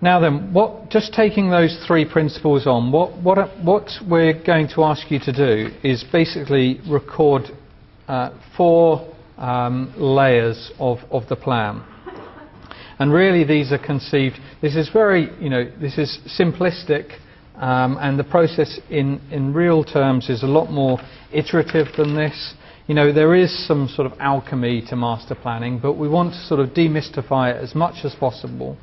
Now then, what, just taking those three principles on, what, what, what we're going to ask you to do is basically record uh, four um, layers of, of the plan. And really these are conceived, this is very, you know, this is simplistic um, and the process in, in real terms is a lot more iterative than this. You know, there is some sort of alchemy to master planning, but we want to sort of demystify it as much as possible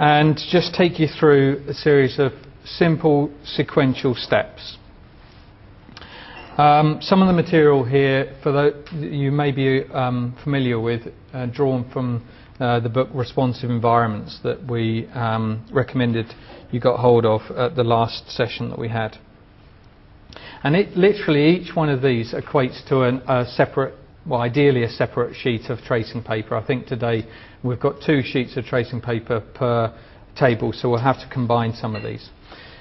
and just take you through a series of simple sequential steps. Um, some of the material here, for the, you may be um, familiar with, uh, drawn from uh, the book Responsive Environments that we um, recommended you got hold of at the last session that we had. And it, literally each one of these equates to an, a separate, well ideally a separate sheet of tracing paper. I think today we've got two sheets of tracing paper per table so we'll have to combine some of these.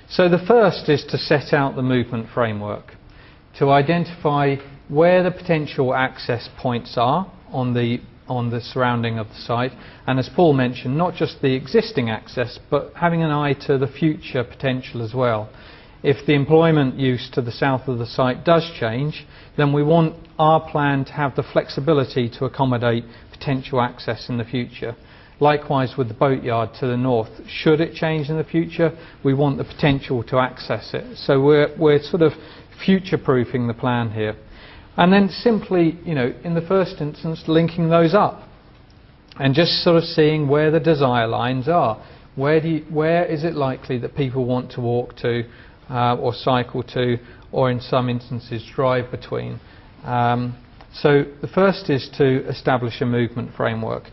So the first is to set out the movement framework, to identify where the potential access points are on the on the surrounding of the site and as Paul mentioned not just the existing access but having an eye to the future potential as well if the employment use to the south of the site does change, then we want our plan to have the flexibility to accommodate potential access in the future. Likewise with the boatyard to the north, should it change in the future, we want the potential to access it. So we're, we're sort of future-proofing the plan here. And then simply, you know, in the first instance, linking those up and just sort of seeing where the desire lines are. Where, do you, where is it likely that people want to walk to? Uh, or cycle to, or in some instances drive between. Um, so the first is to establish a movement framework.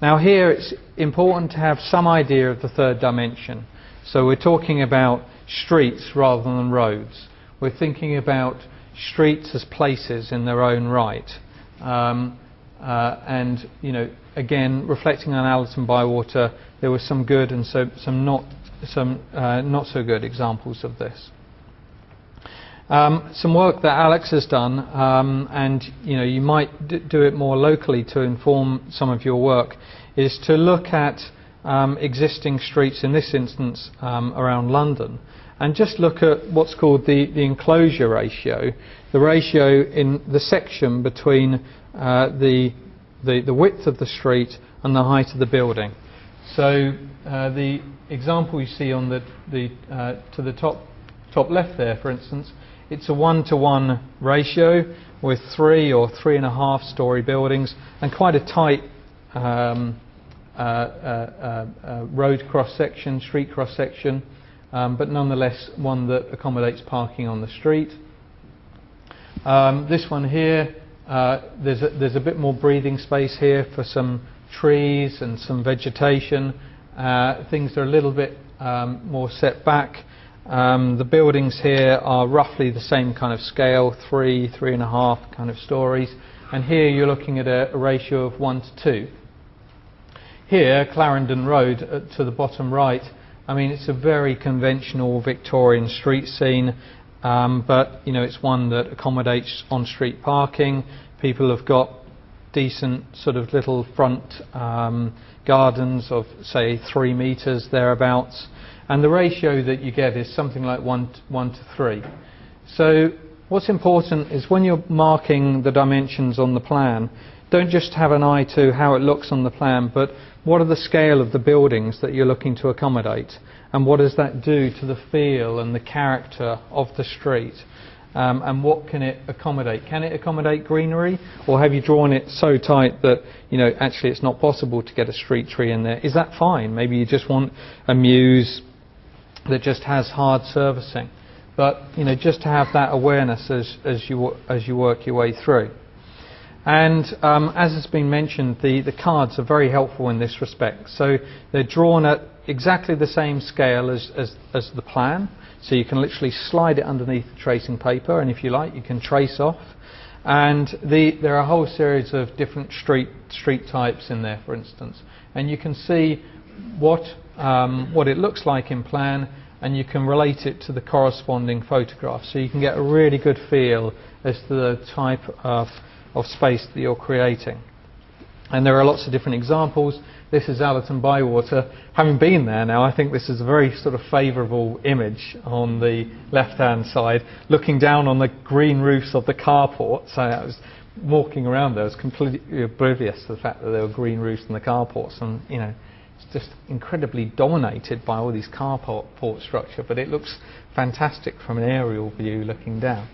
Now here it's important to have some idea of the third dimension. So we're talking about streets rather than roads. We're thinking about streets as places in their own right. Um, uh, and you know, again, reflecting on Allerton Bywater, there was some good and so, some not some uh, not so good examples of this. Um, some work that Alex has done, um, and you know you might do it more locally to inform some of your work, is to look at um, existing streets in this instance um, around London, and just look at what's called the, the enclosure ratio, the ratio in the section between uh, the, the the width of the street and the height of the building. So uh, the example you see on the, the uh, to the top top left there, for instance, it's a one-to-one ratio with three or three and a half story buildings and quite a tight um, uh, uh, uh, uh road cross section, street cross section, um, but nonetheless one that accommodates parking on the street. Um, this one here, there's a, there's a bit more breathing space here for some trees and some vegetation. Uh, things are a little bit um, more set back. Um, the buildings here are roughly the same kind of scale, three, three and a half kind of stories. And here you're looking at a, a ratio of one to two. Here, Clarendon Road uh, to the bottom right, I mean, it's a very conventional Victorian street scene, um, but you know, it's one that accommodates on-street parking. People have got decent sort of little front um, gardens of say three meters thereabouts. And the ratio that you get is something like 1 to, 1 to 3. So what's important is when you're marking the dimensions on the plan, don't just have an eye to how it looks on the plan, but what are the scale of the buildings that you're looking to accommodate, and what does that do to the feel and the character of the street, um, and what can it accommodate? Can it accommodate greenery, or have you drawn it so tight that you know actually it's not possible to get a street tree in there? Is that fine? Maybe you just want a mews that just has hard servicing. But you know, just to have that awareness as, as, you, as you work your way through. And um, as has been mentioned, the, the cards are very helpful in this respect. So they're drawn at exactly the same scale as, as, as the plan. So you can literally slide it underneath the tracing paper, and if you like, you can trace off. And the, there are a whole series of different street, street types in there, for instance. And you can see what um, what it looks like in plan and you can relate it to the corresponding photograph so you can get a really good feel as to the type of, of space that you're creating. And there are lots of different examples. This is Allerton Bywater. Having been there now, I think this is a very sort of favourable image on the left-hand side, looking down on the green roofs of the carport. So I was walking around there, I was completely oblivious to the fact that there were green roofs in the carports, and you know, it's just incredibly dominated by all these carport port structure. But it looks fantastic from an aerial view looking down.